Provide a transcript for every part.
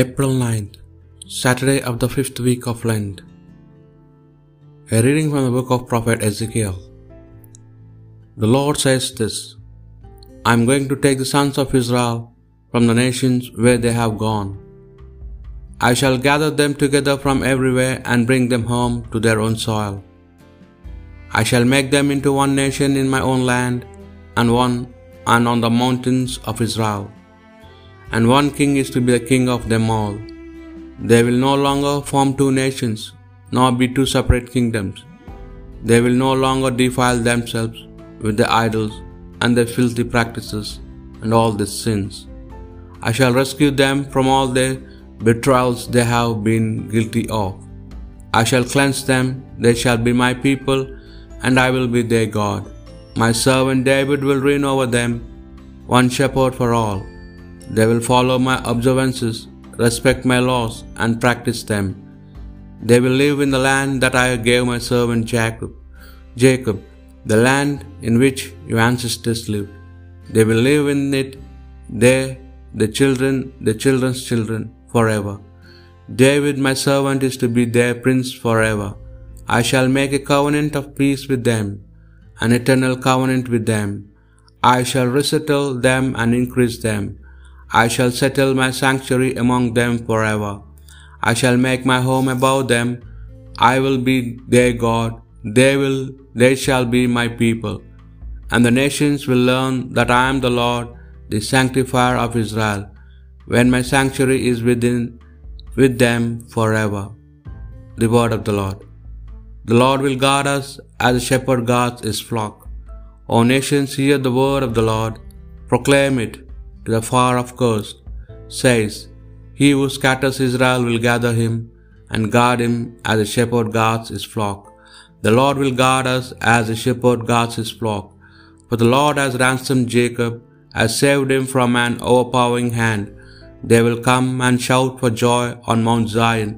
April 9th, Saturday of the fifth week of Lent. A reading from the book of Prophet Ezekiel. The Lord says this I am going to take the sons of Israel from the nations where they have gone. I shall gather them together from everywhere and bring them home to their own soil. I shall make them into one nation in my own land, and one and on the mountains of Israel and one king is to be the king of them all. They will no longer form two nations, nor be two separate kingdoms. They will no longer defile themselves with their idols and their filthy practices and all their sins. I shall rescue them from all their betrayals they have been guilty of. I shall cleanse them, they shall be my people, and I will be their God. My servant David will reign over them, one shepherd for all. They will follow my observances, respect my laws, and practice them. They will live in the land that I gave my servant Jacob, Jacob, the land in which your ancestors lived. They will live in it, they, the children, the children's children, forever. David, my servant, is to be their prince forever. I shall make a covenant of peace with them, an eternal covenant with them. I shall resettle them and increase them. I shall settle my sanctuary among them forever. I shall make my home above them. I will be their God. They will, they shall be my people. And the nations will learn that I am the Lord, the sanctifier of Israel, when my sanctuary is within, with them forever. The word of the Lord. The Lord will guard us as a shepherd guards his flock. O nations, hear the word of the Lord. Proclaim it the far off coast, says, He who scatters Israel will gather him and guard him as a shepherd guards his flock. The Lord will guard us as a shepherd guards his flock. For the Lord has ransomed Jacob, has saved him from an overpowering hand. They will come and shout for joy on Mount Zion.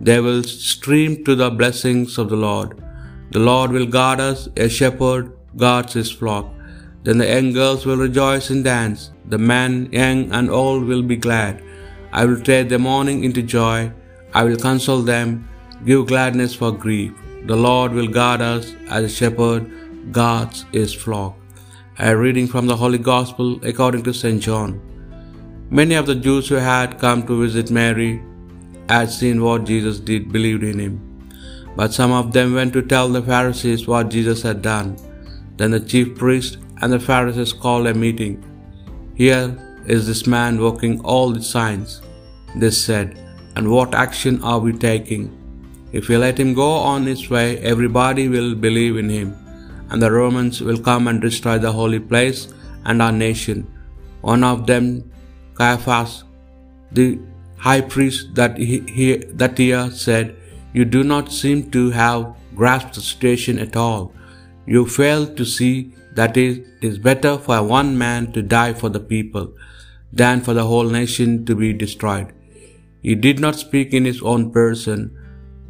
They will stream to the blessings of the Lord. The Lord will guard us, a shepherd guards his flock. Then the young girls will rejoice and dance. The men, young and old, will be glad. I will turn their mourning into joy. I will console them, give gladness for grief. The Lord will guard us as a shepherd guards his flock. A reading from the Holy Gospel according to St. John. Many of the Jews who had come to visit Mary had seen what Jesus did, believed in him. But some of them went to tell the Pharisees what Jesus had done. Then the chief priests and the Pharisees called a meeting. Here is this man working all the signs, they said, and what action are we taking? If we let him go on his way, everybody will believe in him, and the Romans will come and destroy the holy place and our nation. One of them, Caiaphas, the high priest that he, he that year, said, You do not seem to have grasped the situation at all. You fail to see that it is better for one man to die for the people than for the whole nation to be destroyed. He did not speak in his own person.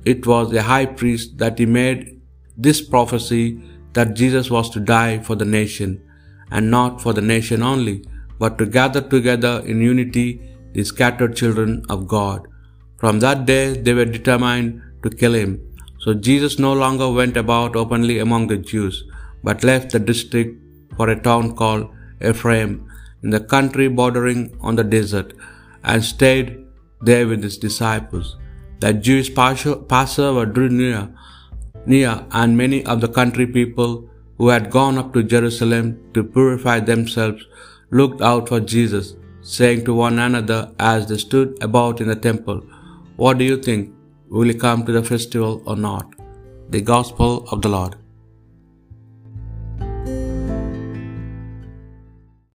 It was the high priest that he made this prophecy that Jesus was to die for the nation, and not for the nation only, but to gather together in unity the scattered children of God. From that day they were determined to kill him. So Jesus no longer went about openly among the Jews, but left the district for a town called Ephraim in the country bordering on the desert, and stayed there with his disciples. The Jewish Passover drew near, near, and many of the country people who had gone up to Jerusalem to purify themselves looked out for Jesus, saying to one another as they stood about in the temple, What do you think? Will he come to the festival or not? The Gospel of the Lord.